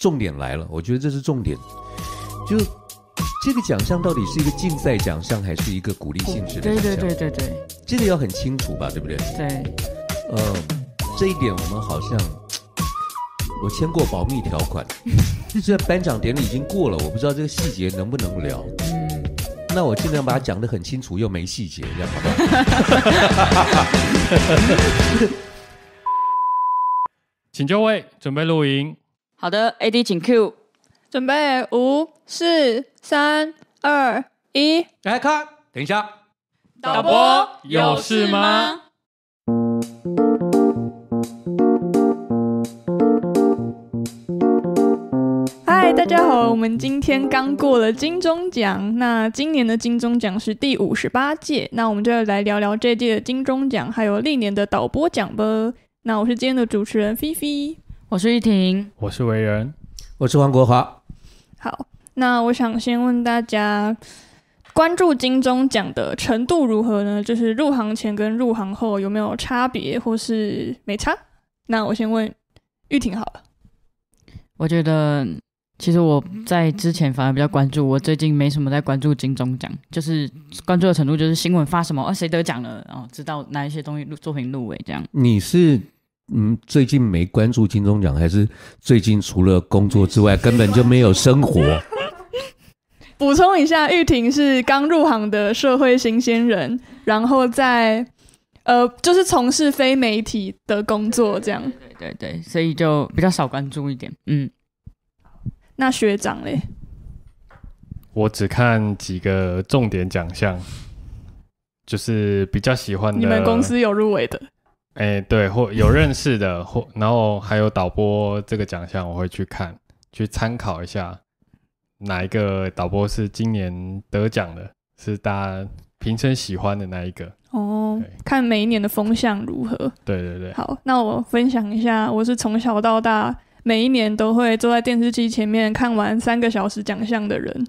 重点来了，我觉得这是重点，就这个奖项到底是一个竞赛奖项还是一个鼓励性质的奖项？对对对对对，这个要很清楚吧，对不对？对，呃，这一点我们好像我签过保密条款，虽然颁奖典礼已经过了，我不知道这个细节能不能聊。嗯，那我尽量把它讲得很清楚，又没细节，这样好不好？请就位，准备录音。好的，AD 请 Q，准备五、四、三、二、一，来看，等一下，导播有事吗？嗨，大家好，我们今天刚过了金钟奖，那今年的金钟奖是第五十八届，那我们就要来聊聊这届的金钟奖，还有历年的导播奖吧。那我是今天的主持人菲菲。我是玉婷，我是维仁，我是黄国华。好，那我想先问大家，关注金钟奖的程度如何呢？就是入行前跟入行后有没有差别，或是没差？那我先问玉婷好了。我觉得，其实我在之前反而比较关注，我最近没什么在关注金钟奖，就是关注的程度就是新闻发什么，哦，谁得奖了，然后知道哪一些东西作品入围这样。你是？嗯，最近没关注金钟奖，还是最近除了工作之外，根本就没有生活？补充一下，玉婷是刚入行的社会新鲜人，然后在呃，就是从事非媒体的工作，这样。对对对，所以就比较少关注一点。嗯，那学长嘞？我只看几个重点奖项，就是比较喜欢的。你们公司有入围的？哎、欸，对，或有认识的，或然后还有导播这个奖项，我会去看，去参考一下哪一个导播是今年得奖的，是大家平生喜欢的那一个。哦，看每一年的风向如何。对对对。好，那我分享一下，我是从小到大每一年都会坐在电视机前面看完三个小时奖项的人。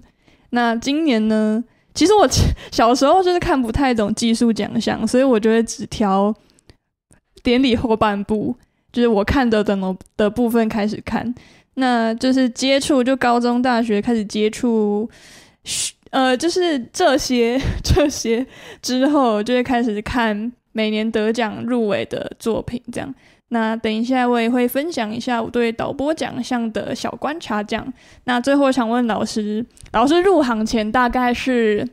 那今年呢，其实我 小时候就是看不太懂技术奖项，所以我就会只挑。典礼后半部就是我看的等的部分开始看，那就是接触，就高中、大学开始接触，呃，就是这些 这些之后，就会开始看每年得奖入围的作品。这样，那等一下我也会分享一下我对导播奖项的小观察。这样，那最后想问老师，老师入行前大概是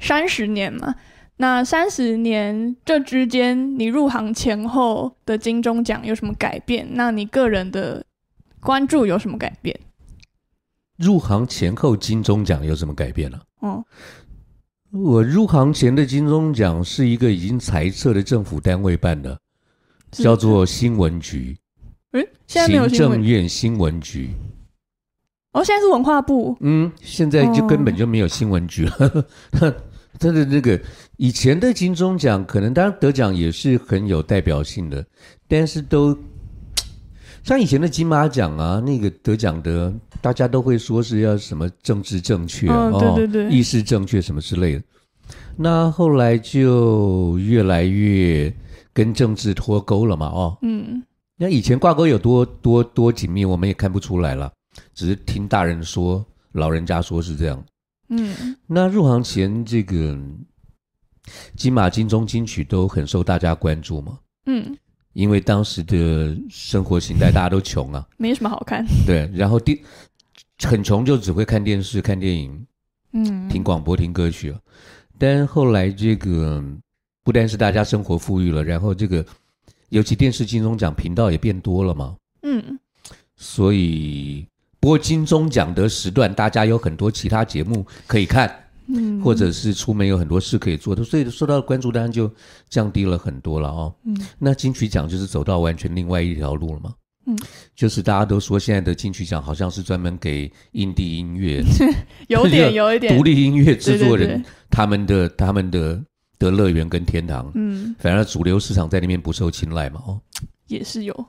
三十年嘛？那三十年这之间，你入行前后的金钟奖有什么改变？那你个人的关注有什么改变？入行前后金钟奖有什么改变呢？哦，我入行前的金钟奖是一个已经裁撤的政府单位办的，叫做新闻局。诶，现在没有行政院新闻局。哦，现在是文化部。嗯，现在就根本就没有新闻局了。哦他的那个以前的金钟奖，可能当然得奖也是很有代表性的，但是都像以前的金马奖啊，那个得奖的大家都会说是要什么政治正确哦，对对对，意识正确什么之类的。那后来就越来越跟政治脱钩了嘛，哦，嗯，那以前挂钩有多多多紧密，我们也看不出来了，只是听大人说，老人家说是这样。嗯，那入行前这个金马、金钟、金曲都很受大家关注嘛。嗯，因为当时的生活形态大家都穷啊，没什么好看。对，然后第很穷就只会看电视、看电影，嗯，听广播、听歌曲。但后来这个不单是大家生活富裕了，然后这个尤其电视金钟奖频道也变多了嘛。嗯，所以。播金钟奖的时段，大家有很多其他节目可以看，嗯，或者是出门有很多事可以做的，所以受到的关注当然就降低了很多了哦。嗯，那金曲奖就是走到完全另外一条路了嘛。嗯，就是大家都说现在的金曲奖好像是专门给印地音乐，有点 有一点独立音乐制作人对对对他们的他们的的乐园跟天堂，嗯，反而主流市场在那边不受青睐嘛。哦，也是有。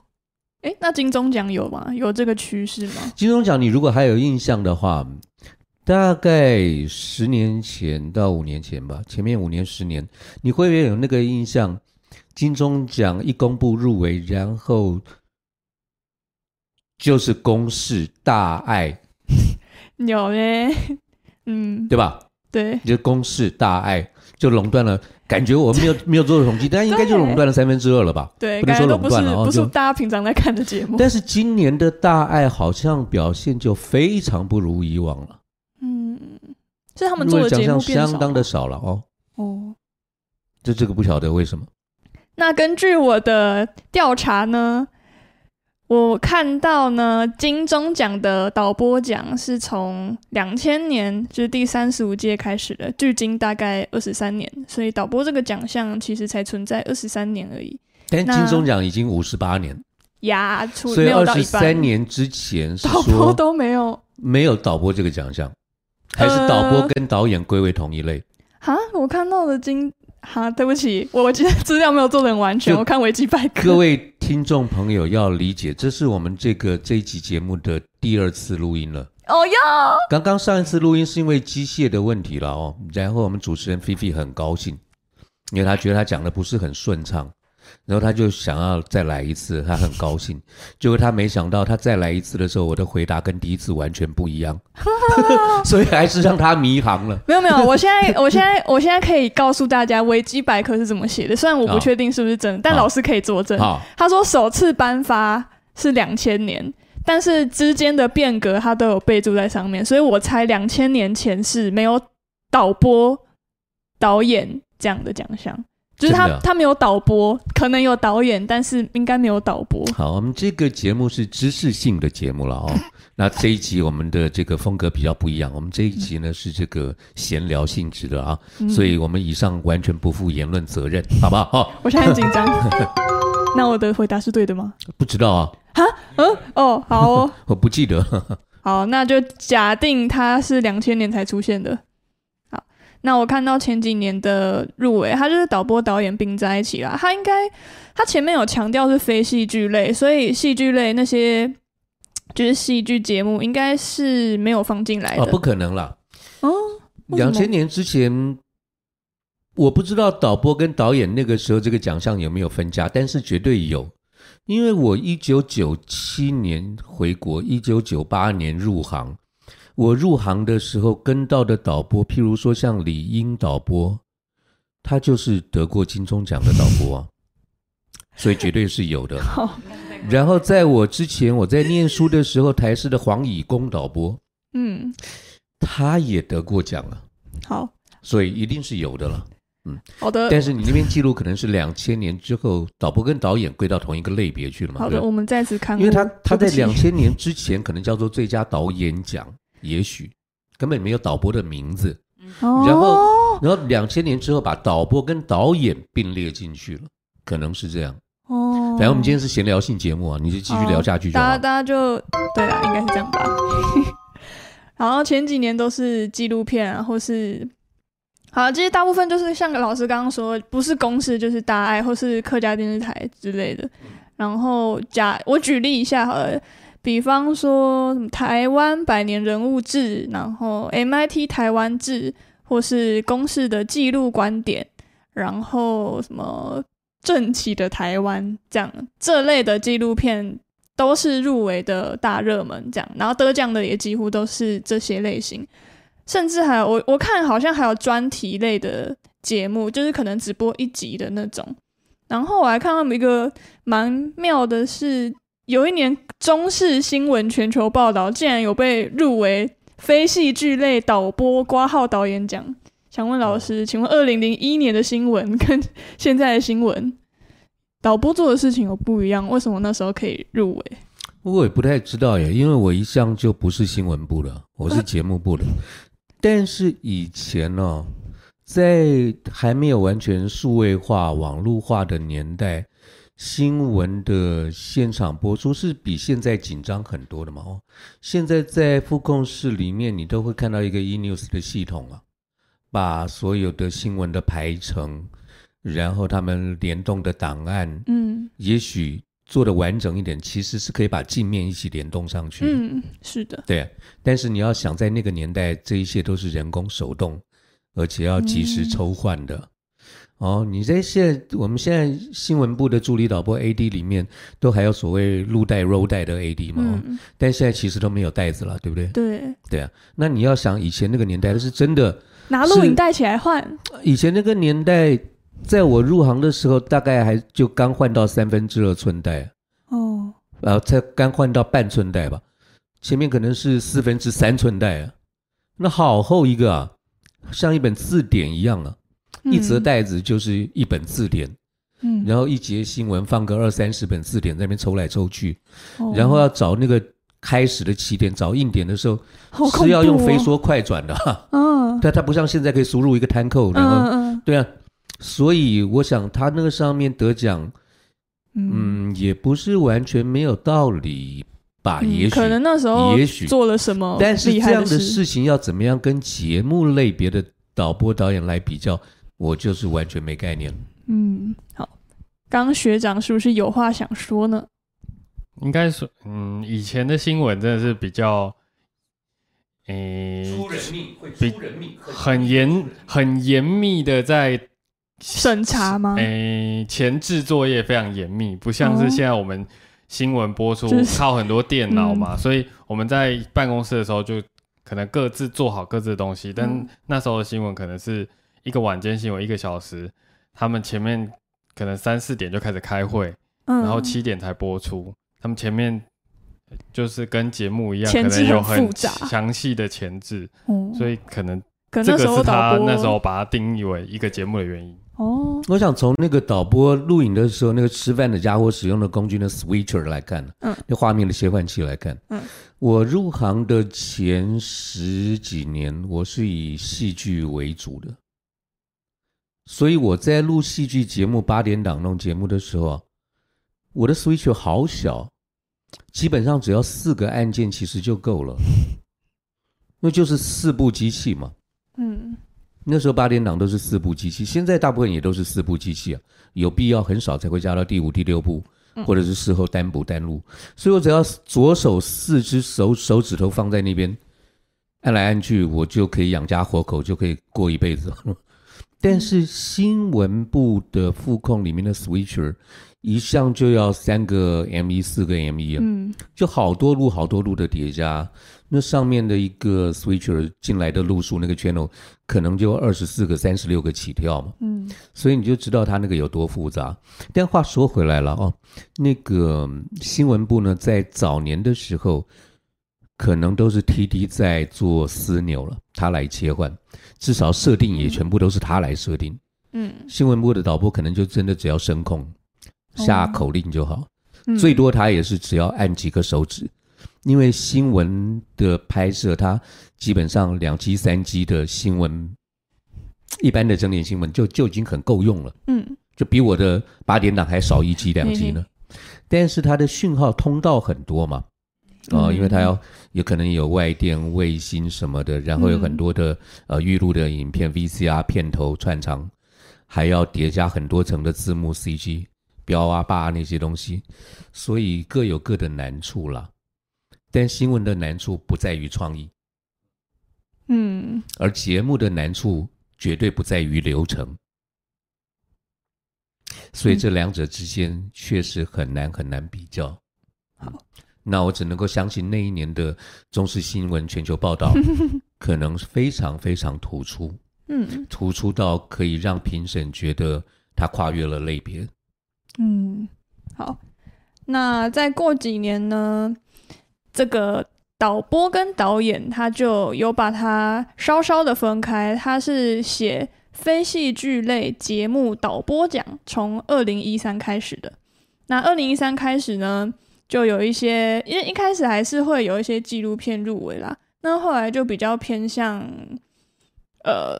哎，那金钟奖有吗？有这个趋势吗？金钟奖，你如果还有印象的话，大概十年前到五年前吧，前面五年、十年，你会不会有那个印象？金钟奖一公布入围，然后就是公视大爱，有嘞，嗯，对吧？对，就公视大爱就垄断了，感觉我没有没有做统计，但应该就垄断了三分之二了吧？对，不能说垄断了哦，不是大家平常在看的节目。但是今年的大爱好像表现就非常不如以往了。嗯，是他们做的节目相当的少了哦。哦，这这个不晓得为什么。那根据我的调查呢，我看到呢，金钟奖的导播奖是从两千年，就是第三十五届开始的，距今大概二十三年，所以导播这个奖项其实才存在二十三年而已。但金钟奖已经五十八年，呀，所以二十三年之前导播都没有，没有导播这个奖项，还是导播跟导演归为同一类？哈、呃，我看到的金。好，对不起，我我今天资料没有做得很完全，我看维基百科。各位听众朋友要理解，这是我们这个这一集节目的第二次录音了。哦哟，刚刚上一次录音是因为机械的问题了哦，然后我们主持人菲菲很高兴，因为他觉得他讲的不是很顺畅。然后他就想要再来一次，他很高兴。结果他没想到，他再来一次的时候，我的回答跟第一次完全不一样，所以还是让他迷航了。没有没有，我现在 我现在我现在可以告诉大家维基百科是怎么写的，虽然我不确定是不是真的，但老师可以作证。他说首次颁发是两千年，但是之间的变革他都有备注在上面，所以我猜两千年前是没有导播、导演这样的奖项。就是他，他没有导播，可能有导演，但是应该没有导播。好，我们这个节目是知识性的节目了哦。那这一集我们的这个风格比较不一样，我们这一集呢是这个闲聊性质的啊，嗯、所以我们以上完全不负言论责任，好不好？哦，我现在很紧张。那我的回答是对的吗？不知道啊。哈？嗯？哦，好哦。我不记得。好，那就假定他是两千年才出现的。那我看到前几年的入围，他就是导播导演并在一起啦。他应该他前面有强调是非戏剧类，所以戏剧类那些就是戏剧节目应该是没有放进来的。哦，不可能啦。哦，两千年之前，我不知道导播跟导演那个时候这个奖项有没有分家，但是绝对有，因为我一九九七年回国，一九九八年入行。我入行的时候跟到的导播，譬如说像李英导播，他就是得过金钟奖的导播啊，所以绝对是有的。然后在我之前，我在念书的时候，台视的黄以公导播，嗯，他也得过奖了。好，所以一定是有的了。嗯，好的。但是你那边记录可能是两千年之后，导播跟导演归到同一个类别去了嘛？好的，我们再次看，因为他他在两千年之前可能叫做最佳导演奖。也许根本没有导播的名字，哦、然后，然后两千年之后把导播跟导演并列进去了，可能是这样。哦，反正我们今天是闲聊性节目啊，你就继续聊下去就好。大家大家就对啊，应该是这样吧。然后前几年都是纪录片啊，或是好，其实大部分就是像老师刚刚说，不是公司就是大爱或是客家电视台之类的。然后假我举例一下好了。比方说什么，台湾百年人物志，然后 MIT 台湾志，或是公视的纪录观点，然后什么正奇的台湾，这样这类的纪录片都是入围的大热门，这样，然后得奖的也几乎都是这些类型，甚至还有我我看好像还有专题类的节目，就是可能只播一集的那种。然后我还看到一个蛮妙的是。有一年，中视新闻全球报道竟然有被入围非戏剧类导播挂号导演奖。想问老师，请问二零零一年的新闻跟现在的新闻 导播做的事情有不一样？为什么那时候可以入围？我也不太知道耶，因为我一向就不是新闻部的，我是节目部的。但是以前呢、哦，在还没有完全数位化、网络化的年代。新闻的现场播出是比现在紧张很多的嘛？哦，现在在副控室里面，你都会看到一个 eNews 的系统啊，把所有的新闻的排程，然后他们联动的档案，嗯，也许做的完整一点，其实是可以把镜面一起联动上去。嗯，是的，对。但是你要想在那个年代，这一切都是人工手动，而且要及时抽换的。嗯哦，你在现在我们现在新闻部的助理导播 AD 里面，都还有所谓录带、roll 带的 AD 嘛？嗯、但现在其实都没有带子了，对不对？对对啊。那你要想以前那个年代，那是真的拿录影带起来换。以前那个年代，在我入行的时候，大概还就刚换到三分之二寸带哦，呃，才刚换到半寸带吧。前面可能是四分之三寸带啊，那好厚一个啊，像一本字典一样啊，嗯、一则袋子就是一本字典，嗯，然后一节新闻放个二三十本字典在那边抽来抽去，哦、然后要找那个开始的起点，找硬点的时候、哦、是要用飞梭快转的哈，嗯，但它不像现在可以输入一个 time code，然后嗯，嗯对啊，所以我想他那个上面得奖，嗯，嗯，也不是完全没有道理。吧，也许、嗯、可能那时候也许做了什么，但是这样的事情要怎么样跟节目类别的导播导演来比较，我就是完全没概念。嗯，好，刚学长是不是有话想说呢？应该说，嗯，以前的新闻真的是比较，诶、欸，出人命会出人命，很严很严密的在审查吗？诶、欸，前置作业非常严密，不像是现在我们。新闻播出靠很多电脑嘛，就是嗯、所以我们在办公室的时候就可能各自做好各自的东西。但那时候的新闻可能是一个晚间新闻，一个小时，他们前面可能三四点就开始开会，嗯、然后七点才播出。他们前面就是跟节目一样，可能有很详细的前置，嗯、所以可能这个是他那时候把它定义为一个节目的原因。哦，我想从那个导播录影的时候，那个吃饭的家伙使用的工具，那 switcher 来看，嗯，那画面的切换器来看，嗯，我入行的前十几年，我是以戏剧为主的，所以我在录戏剧节目八点档弄节目的时候，我的 switcher 好小，基本上只要四个按键其实就够了，那就是四部机器嘛，嗯。那时候八点档都是四部机器，现在大部分也都是四部机器啊，有必要很少才会加到第五、第六部，或者是事后单补单录。所以我只要左手四只手手指头放在那边，按来按去，我就可以养家活口，就可以过一辈子。但是新闻部的副控里面的 switcher 一向就要三个 M1，四个 M1 啊，嗯，就好多路好多路的叠加。那上面的一个 switcher 进来的路数，那个 channel 可能就二十四个、三十六个起跳嘛。嗯，所以你就知道它那个有多复杂。但话说回来了哦，那个新闻部呢，在早年的时候，可能都是 TD 在做私牛了，他来切换，至少设定也全部都是他来设定。嗯，新闻部的导播可能就真的只要声控，下口令就好，最多他也是只要按几个手指。因为新闻的拍摄，它基本上两 G 三 G 的新闻，一般的整点新闻就就已经很够用了。嗯，就比我的八点档还少一 G 两 G 呢。但是它的讯号通道很多嘛，啊、呃，因为它要有可能有外电、卫星什么的，然后有很多的呃预录的影片、VCR 片头串场，还要叠加很多层的字幕、CG 标啊、霸啊那些东西，所以各有各的难处啦。但新闻的难处不在于创意，嗯，而节目的难处绝对不在于流程，所以这两者之间确实很难很难比较。好，那我只能够相信那一年的中视新闻全球报道 可能非常非常突出，嗯，突出到可以让评审觉得它跨越了类别。嗯，好，那再过几年呢？这个导播跟导演，他就有把它稍稍的分开。他是写非戏剧类节目导播奖，从二零一三开始的。那二零一三开始呢，就有一些，因为一开始还是会有一些纪录片入围啦。那后来就比较偏向，呃，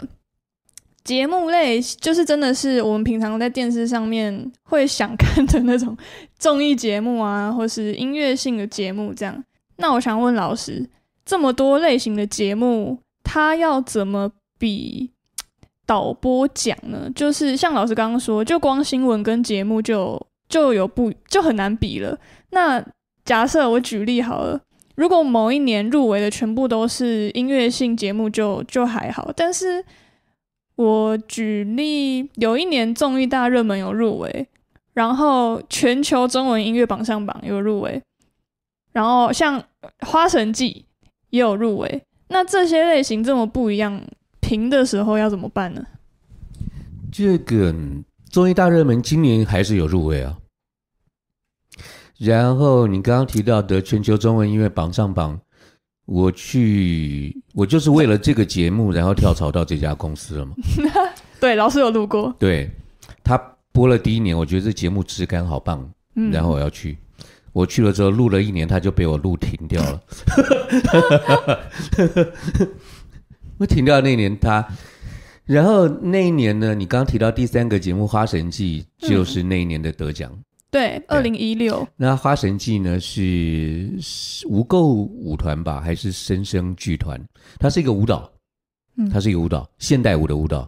节目类，就是真的是我们平常在电视上面会想看的那种综艺节目啊，或是音乐性的节目这样。那我想问老师，这么多类型的节目，他要怎么比导播奖呢？就是像老师刚刚说，就光新闻跟节目就就有不就很难比了。那假设我举例好了，如果某一年入围的全部都是音乐性节目就，就还好。但是我举例，有一年综艺大热门有入围，然后全球中文音乐榜上榜有入围，然后像花神祭也有入围。那这些类型这么不一样，评的时候要怎么办呢？这个综艺大热门今年还是有入围啊。然后你刚刚提到的全球中文音乐榜上榜。我去，我就是为了这个节目，然后跳槽到这家公司了嘛。对，老师有录过。对，他播了第一年，我觉得这节目质感好棒，嗯，然后我要去。我去了之后录了一年，他就被我录停掉了。我停掉那年他，然后那一年呢，你刚刚提到第三个节目《花神记》，就是那一年的得奖。嗯对，二零一六。那花神记呢？是无垢舞团吧，还是生生剧团？它是一个舞蹈，嗯，它是一个舞蹈，现代舞的舞蹈，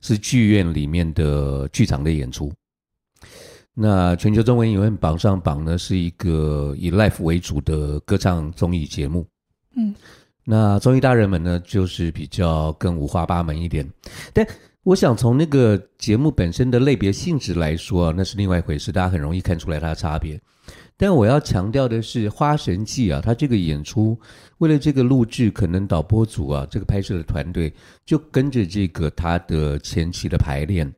是剧院里面的剧场的演出。那全球中文音乐榜上榜呢，是一个以 live 为主的歌唱综艺节目。嗯，那综艺大人们呢，就是比较更五花八门一点，但。我想从那个节目本身的类别性质来说，那是另外一回事，大家很容易看出来它的差别。但我要强调的是，《花神记》啊，它这个演出为了这个录制，可能导播组啊，这个拍摄的团队就跟着这个他的前期的排练、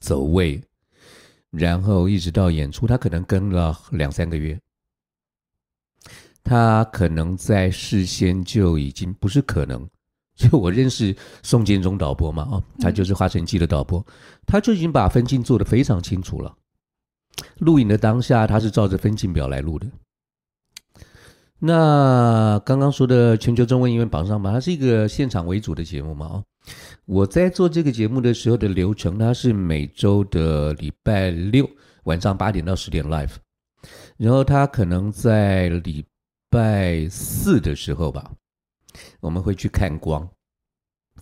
走位，然后一直到演出，他可能跟了两三个月。他可能在事先就已经不是可能。就我认识宋建中导播嘛，哦，他就是《花晨记》的导播，他就已经把分镜做得非常清楚了。录影的当下，他是照着分镜表来录的。那刚刚说的全球中文音乐榜上榜，它是一个现场为主的节目嘛，哦，我在做这个节目的时候的流程，它是每周的礼拜六晚上八点到十点 live，然后他可能在礼拜四的时候吧。我们会去看光，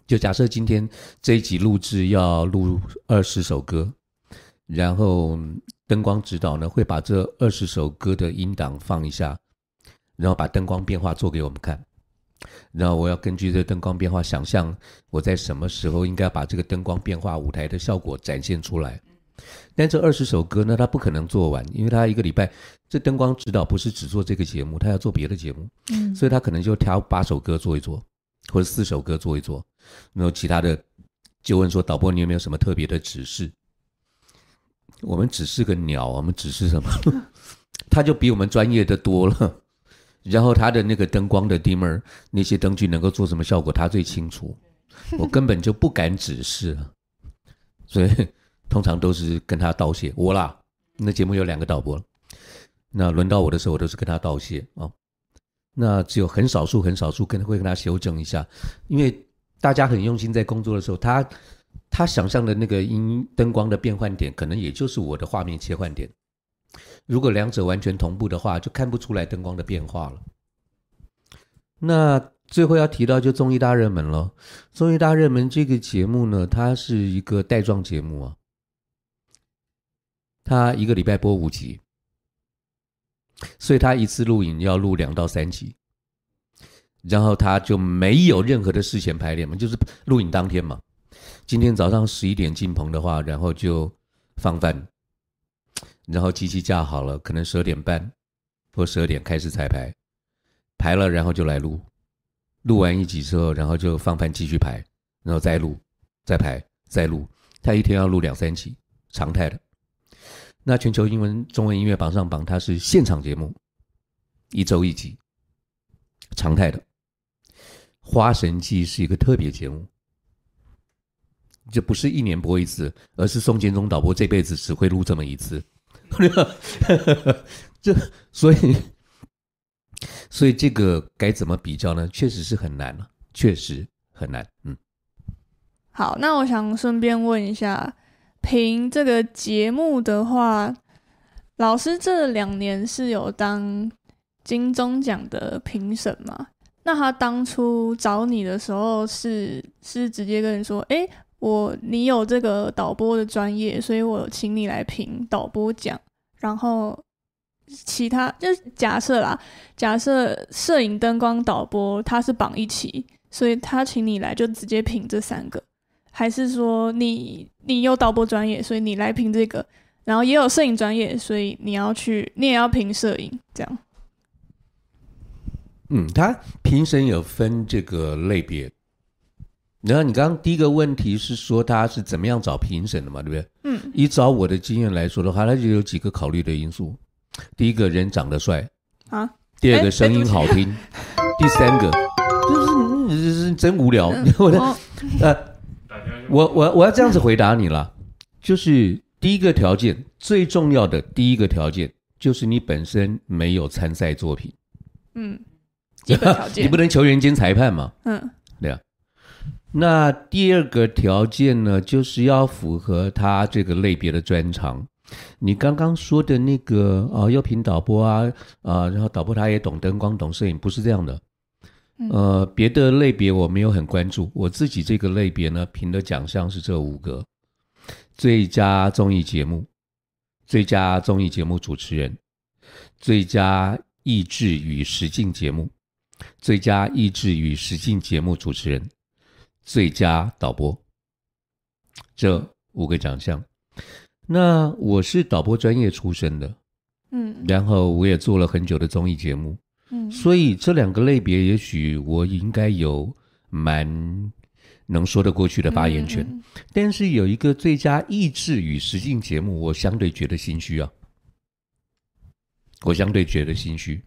就假设今天这一集录制要录二十首歌，然后灯光指导呢会把这二十首歌的音档放一下，然后把灯光变化做给我们看，然后我要根据这灯光变化想象我在什么时候应该把这个灯光变化舞台的效果展现出来。但这二十首歌呢，他不可能做完，因为他一个礼拜这灯光指导不是只做这个节目，他要做别的节目，嗯，所以他可能就挑八首歌做一做，或者四首歌做一做，然后其他的就问说导播，你有没有什么特别的指示？我们只是个鸟，我们只是什么？他就比我们专业的多了，然后他的那个灯光的 dimmer 那些灯具能够做什么效果，他最清楚，我根本就不敢指示，所以。通常都是跟他道谢，我啦，那节目有两个导播，那轮到我的时候，我都是跟他道谢啊、哦。那只有很少数、很少数跟会跟他修正一下，因为大家很用心在工作的时候，他他想象的那个音灯光的变换点，可能也就是我的画面切换点。如果两者完全同步的话，就看不出来灯光的变化了。那。最后要提到就综艺大热门了，综艺大热门这个节目呢，它是一个带状节目啊。他一个礼拜播五集，所以他一次录影要录两到三集，然后他就没有任何的事前排练嘛，就是录影当天嘛。今天早上十一点进棚的话，然后就放饭，然后机器架好了，可能十二点半或十二点开始彩排，排了然后就来录，录完一集之后，然后就放饭继续排，然后再录，再排，再录。他一天要录两三集，常态的。那全球英文中文音乐榜上榜，它是现场节目，一周一集，常态的。花神记是一个特别节目，这不是一年播一次，而是宋建中导播这辈子只会录这么一次。这所以所以这个该怎么比较呢？确实是很难了，确实很难。嗯，好，那我想顺便问一下。评这个节目的话，老师这两年是有当金钟奖的评审嘛？那他当初找你的时候是是直接跟你说，哎，我你有这个导播的专业，所以我请你来评导播奖。然后其他就假设啦，假设摄影、灯光、导播他是绑一起，所以他请你来就直接评这三个。还是说你你有导播专业，所以你来评这个，然后也有摄影专业，所以你要去你也要评摄影这样？嗯，他评审有分这个类别。然后你刚刚第一个问题是说他是怎么样找评审的嘛，对不对？嗯，依照我的经验来说的话，他就有几个考虑的因素。第一个人长得帅啊，第二个声音好听，第三个 就是是真无聊。我的呃，我我我要这样子回答你了，就是第一个条件最重要的第一个条件就是你本身没有参赛作品。嗯。基本条件，你不能球员兼裁判嘛？嗯，对啊。那第二个条件呢，就是要符合他这个类别的专长。你刚刚说的那个啊，优品导播啊啊，然后导播他也懂灯光、懂摄影，不是这样的。呃，别的类别我没有很关注，我自己这个类别呢，评的奖项是这五个：最佳综艺节目、最佳综艺节目主持人、最佳益智与实境节目。最佳益智与实境节目主持人，最佳导播，这五个奖项。那我是导播专业出身的，嗯，然后我也做了很久的综艺节目，嗯，所以这两个类别，也许我应该有蛮能说得过去的发言权。但是有一个最佳益智与实境节目，我相对觉得心虚啊，我相对觉得心虚。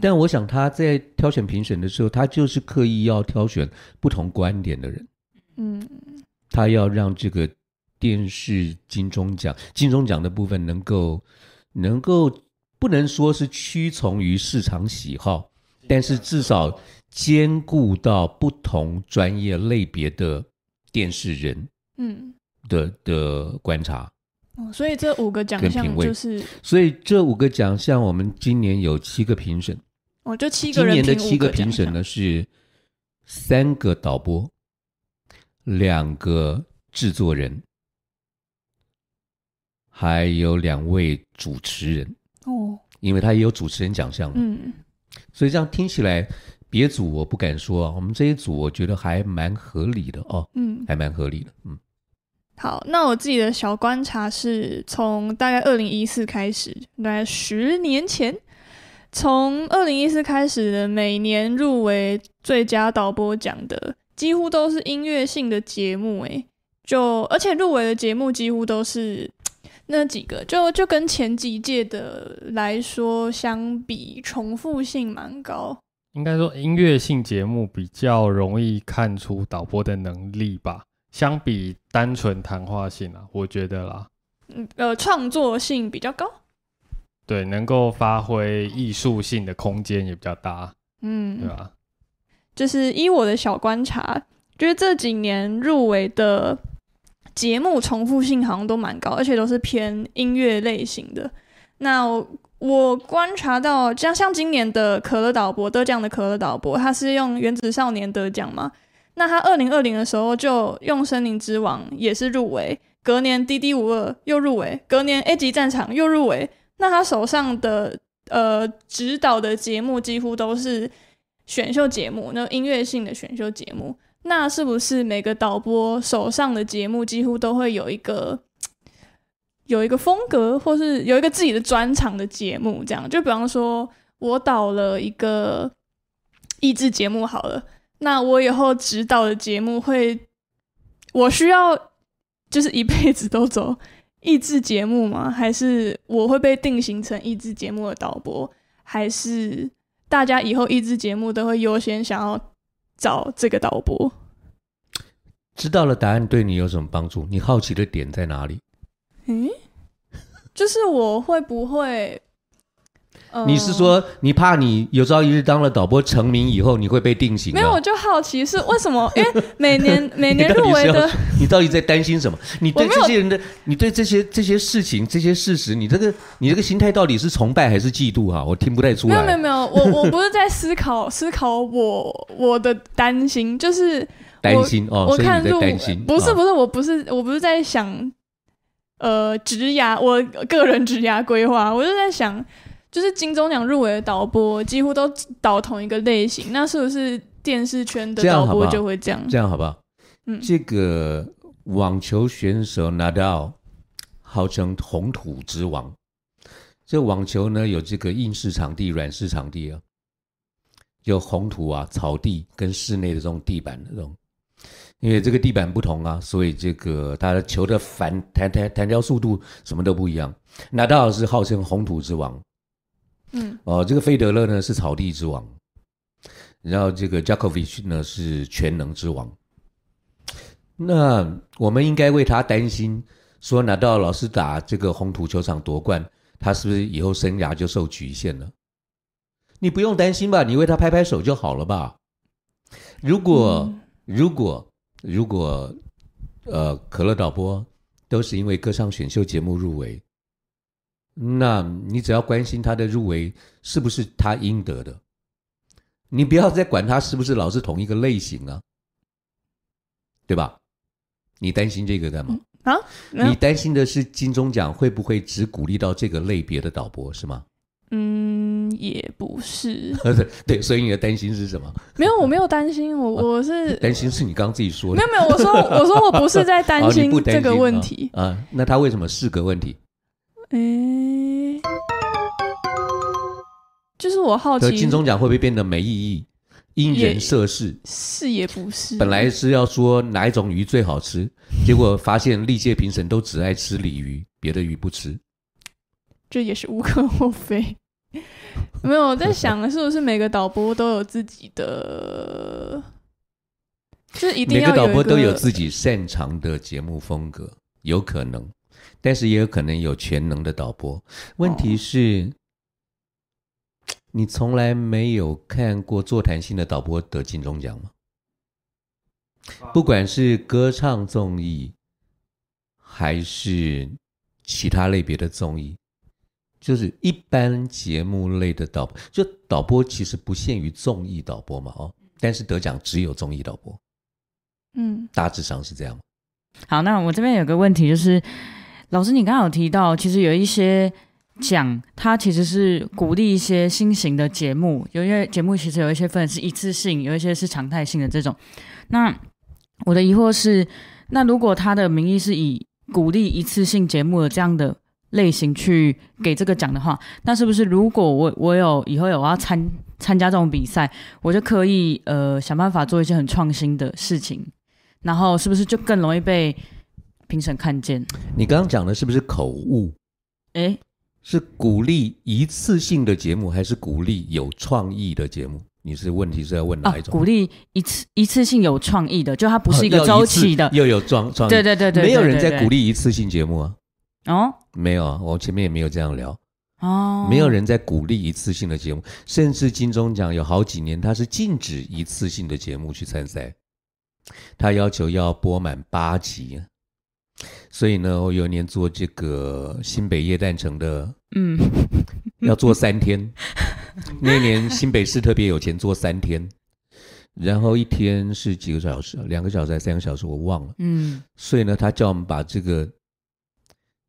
但我想他在挑选评审的时候，他就是刻意要挑选不同观点的人。嗯，他要让这个电视金钟奖、金钟奖的部分能够能够不能说是屈从于市场喜好，但是至少兼顾到不同专业类别的电视人，嗯的的观察。哦，所以这五个奖项就是，所以这五个奖项，我们今年有七个评审。哦，就七个人。今年的七个评审呢是三个导播，两个制作人，还有两位主持人。哦，因为他也有主持人奖项。嗯，所以这样听起来，别组我不敢说啊，我们这一组我觉得还蛮合理的哦。嗯，还蛮合理的。嗯。好，那我自己的小观察是从大概二零一四开始，大概十年前，从二零一四开始的每年入围最佳导播奖的，几乎都是音乐性的节目，诶，就而且入围的节目几乎都是那几个，就就跟前几届的来说相比，重复性蛮高。应该说音乐性节目比较容易看出导播的能力吧。相比单纯谈话性啊，我觉得啦，嗯，呃，创作性比较高，对，能够发挥艺术性的空间也比较大，嗯，对吧？就是依我的小观察，就是这几年入围的节目重复性好像都蛮高，而且都是偏音乐类型的。那我，观察到，像像今年的可乐导播得奖的可乐导播，他是用《原子少年》得奖嘛？那他二零二零的时候就用《森林之王》也是入围，隔年《D D 五二》又入围，隔年《A 级战场》又入围。那他手上的呃指导的节目几乎都是选秀节目，那音乐性的选秀节目。那是不是每个导播手上的节目几乎都会有一个 有一个风格，或是有一个自己的专长的节目？这样，就比方说我导了一个益智节目，好了。那我以后指导的节目会，我需要就是一辈子都走益智节目吗？还是我会被定型成益智节目的导播？还是大家以后益智节目都会优先想要找这个导播？知道了答案对你有什么帮助？你好奇的点在哪里？嗯，就是我会不会？你是说你怕你有朝一日当了导播成名以后你会被定型？没有，我就好奇是为什么？因为每年 每年入围的你，你到底在担心什么？你对这些人的，你对这些这些事情、这些事实，你这个你这个心态到底是崇拜还是嫉妒？哈，我听不太出来。没有没有没有，我我不是在思考 思考我我的担心，就是担心哦。我看入担心不是不是，我不是我不是在想呃职涯，我个人职涯规划，我就在想。就是金钟奖入围的导播几乎都导同一个类型，那是不是电视圈的导播就会这样？这样好不好？嗯，这个网球选手拿到号称红土之王。这网球呢，有这个硬式场地、软式场地啊，有红土啊、草地跟室内的这种地板的这种。因为这个地板不同啊，所以这个它的球的反弹弹弹跳速度什么都不一样。纳达尔是号称红土之王，嗯，哦，这个费德勒呢是草地之王，然后这个 Djokovic 呢是全能之王。那我们应该为他担心，说纳达尔老是打这个红土球场夺冠，他是不是以后生涯就受局限了？你不用担心吧，你为他拍拍手就好了吧。如果、嗯、如果如果，呃，可乐导播都是因为歌唱选秀节目入围，那你只要关心他的入围是不是他应得的，你不要再管他是不是老是同一个类型啊，对吧？你担心这个干嘛？啊？你担心的是金钟奖会不会只鼓励到这个类别的导播是吗？嗯，也不是。对，所以你的担心是什么？没有，我没有担心，我我是担心是你刚刚自己说的。没有没有，我说我说我不是在 担心这个问题啊。那他为什么是个问题？诶，就是我好奇，金钟奖会不会变得没意义？因人设事，是也不是。本来是要说哪一种鱼最好吃，结果发现历届评审都只爱吃鲤鱼，别的鱼不吃，这也是无可厚非。没有，我在想是不是每个导播都有自己的，就是一定要每个导播都有自己擅长的节目风格，有可能，但是也有可能有全能的导播。问题是，哦、你从来没有看过座谈性的导播得金钟奖吗？不管是歌唱综艺，还是其他类别的综艺。就是一般节目类的导播，就导播其实不限于综艺导播嘛，哦，但是得奖只有综艺导播，嗯，大致上是这样。好，那我这边有个问题，就是老师，你刚刚有提到，其实有一些奖，它其实是鼓励一些新型的节目，有一些节目其实有一些分是一次性，有一些是常态性的这种。那我的疑惑是，那如果它的名义是以鼓励一次性节目的这样的。类型去给这个奖的话，那是不是如果我我有以后有要参参加这种比赛，我就可以呃想办法做一些很创新的事情，然后是不是就更容易被评审看见？你刚刚讲的是不是口误？哎，是鼓励一次性的节目，还是鼓励有创意的节目？你是问题是要问哪一种？啊、鼓励一次一次性有创意的，就它不是一个周期的，又有创创意。对对对对，没有人在鼓励一次性节目啊。哦，没有啊，我前面也没有这样聊。哦，没有人在鼓励一次性的节目，甚至金钟奖有好几年他是禁止一次性的节目去参赛，他要求要播满八集。所以呢，我有一年做这个新北耶诞城的，嗯，要做三天。那年新北市特别有钱，做三天，然后一天是几个小时，两个小时还是三个小时，我忘了。嗯，所以呢，他叫我们把这个。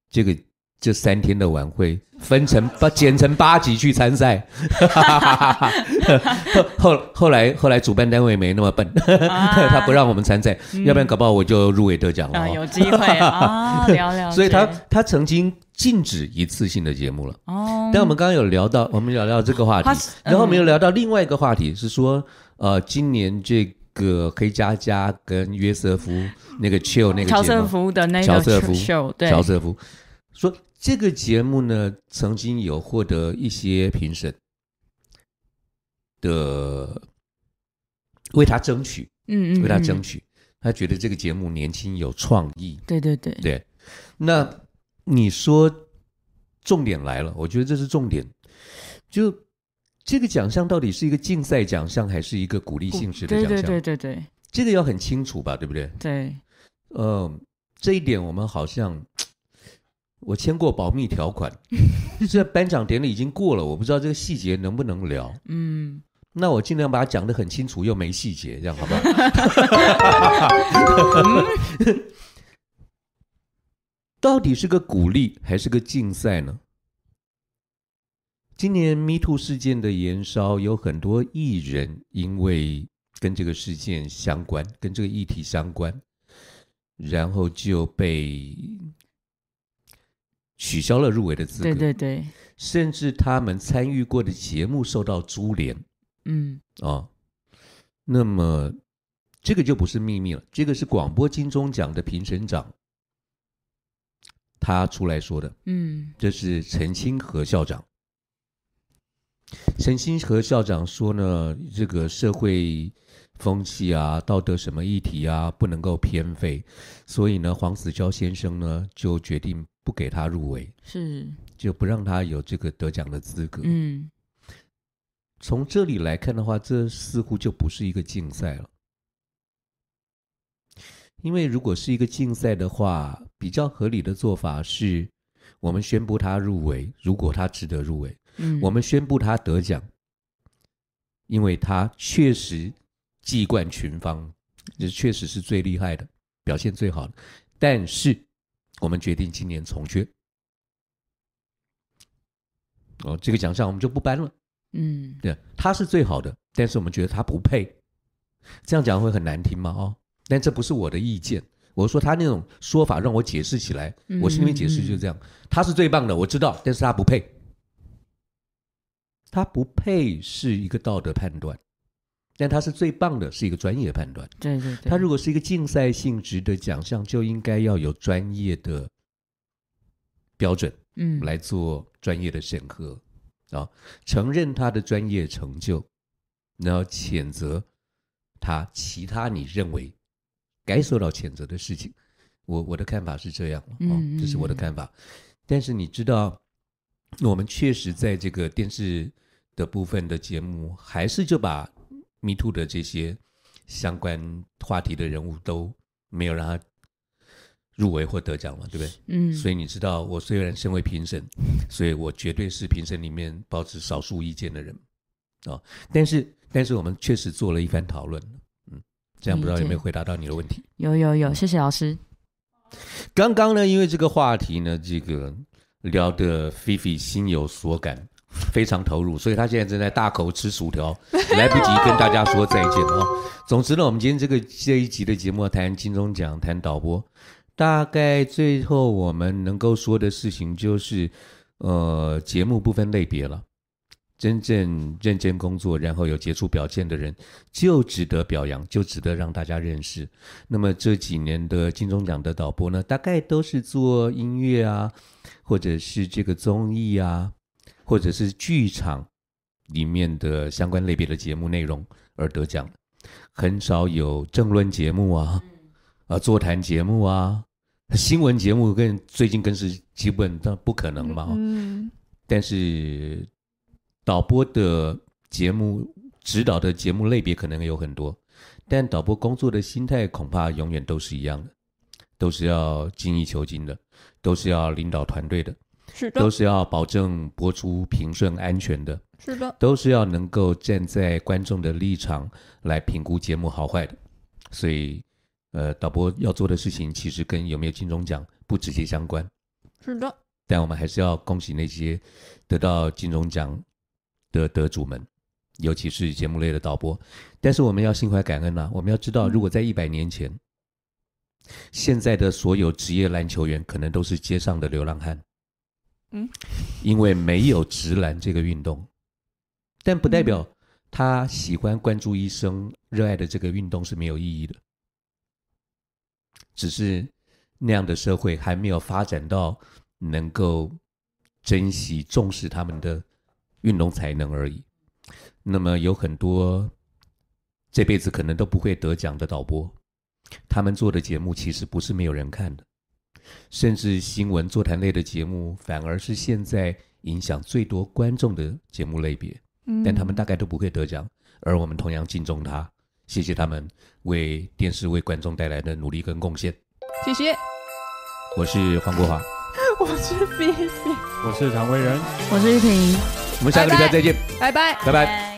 这个这三天的晚会分成八剪成八集去参赛，后后来后来主办单位没那么笨，啊、他不让我们参赛，嗯、要不然搞不好我就入围得奖了。啊、有机会啊，聊聊。所以他他曾经禁止一次性的节目了。哦，但我们刚刚有聊到，我们聊到这个话题，然后我们又聊到另外一个话题，是说呃，今年这个黑佳佳跟约瑟夫那个 chill 那个乔瑟夫的那个乔瑟夫秀，对，乔瑟夫。说这个节目呢，曾经有获得一些评审的为他争取，嗯嗯，为他争取，他觉得这个节目年轻有创意，对对对对。那你说重点来了，我觉得这是重点。就这个奖项到底是一个竞赛奖项，还是一个鼓励性质的奖项？对对对对对，这个要很清楚吧，对不对？对，嗯，这一点我们好像。我签过保密条款，这颁奖典礼已经过了，我不知道这个细节能不能聊。嗯，那我尽量把它讲得很清楚，又没细节，这样好不好？到底是个鼓励还是个竞赛呢？今年 Me Too 事件的延烧，有很多艺人因为跟这个事件相关，跟这个议题相关，然后就被取消了入围的资格。对对对，甚至他们参与过的节目受到株连。嗯，哦，那么这个就不是秘密了，这个是广播金钟奖的评审长他出来说的。嗯，这是陈清和校长。陈清和校长说呢，这个社会风气啊、道德什么议题啊，不能够偏废，所以呢，黄子佼先生呢就决定不给他入围，是。就不让他有这个得奖的资格。嗯，从这里来看的话，这似乎就不是一个竞赛了，因为如果是一个竞赛的话，比较合理的做法是，我们宣布他入围，如果他值得入围。嗯，我们宣布他得奖，因为他确实技冠群芳，这确实是最厉害的，表现最好的。但是我们决定今年重缺，哦，这个奖项我们就不颁了。嗯，对，他是最好的，但是我们觉得他不配。这样讲会很难听吗？哦，但这不是我的意见。我说他那种说法让我解释起来，我心里面解释就是这样。他是最棒的，我知道，但是他不配。他不配是一个道德判断，但他是最棒的，是一个专业判断。对对对。他如果是一个竞赛性质的奖项，就应该要有专业的标准，嗯，来做专业的审核啊，承认他的专业成就，然后谴责他其他你认为该受到谴责的事情。我我的看法是这样，哦，这是我的看法。但是你知道，我们确实在这个电视。的部分的节目，还是就把 Me Too 的这些相关话题的人物都没有让他入围或得奖嘛，对不对？嗯。所以你知道，我虽然身为评审，所以我绝对是评审里面保持少数意见的人啊、哦。但是，但是我们确实做了一番讨论。嗯，这样不知道有没有回答到你的问题？有有有，谢谢老师。刚刚呢，因为这个话题呢，这个聊得菲菲心有所感。非常投入，所以他现在正在大口吃薯条，来不及跟大家说再见啊。总之呢，我们今天这个这一集的节目谈金钟奖，谈导播，大概最后我们能够说的事情就是，呃，节目不分类别了，真正认真工作，然后有杰出表现的人，就值得表扬，就值得让大家认识。那么这几年的金钟奖的导播呢，大概都是做音乐啊，或者是这个综艺啊。或者是剧场里面的相关类别的节目内容而得奖，很少有政论节目啊，啊座谈节目啊，新闻节目更最近更是基本上不可能嘛。嗯。但是导播的节目、指导的节目类别可能有很多，但导播工作的心态恐怕永远都是一样的，都是要精益求精的，都是要领导团队的。是的，都是要保证播出平顺安全的。是的，都是要能够站在观众的立场来评估节目好坏的。所以，呃，导播要做的事情其实跟有没有金钟奖不直接相关。是的，但我们还是要恭喜那些得到金钟奖的得主们，尤其是节目类的导播。但是我们要心怀感恩呐、啊，我们要知道，如果在一百年前，现在的所有职业篮球员可能都是街上的流浪汉。嗯，因为没有直男这个运动，但不代表他喜欢关注医生热爱的这个运动是没有意义的。只是那样的社会还没有发展到能够珍惜重视他们的运动才能而已。那么有很多这辈子可能都不会得奖的导播，他们做的节目其实不是没有人看的。甚至新闻座谈类的节目，反而是现在影响最多观众的节目类别。嗯，但他们大概都不会得奖，而我们同样敬重他，谢谢他们为电视为观众带来的努力跟贡献。谢谢。我是黄国华，我是菲菲，我是常威仁，我是玉萍，我们下个礼拜再见，拜拜，拜拜。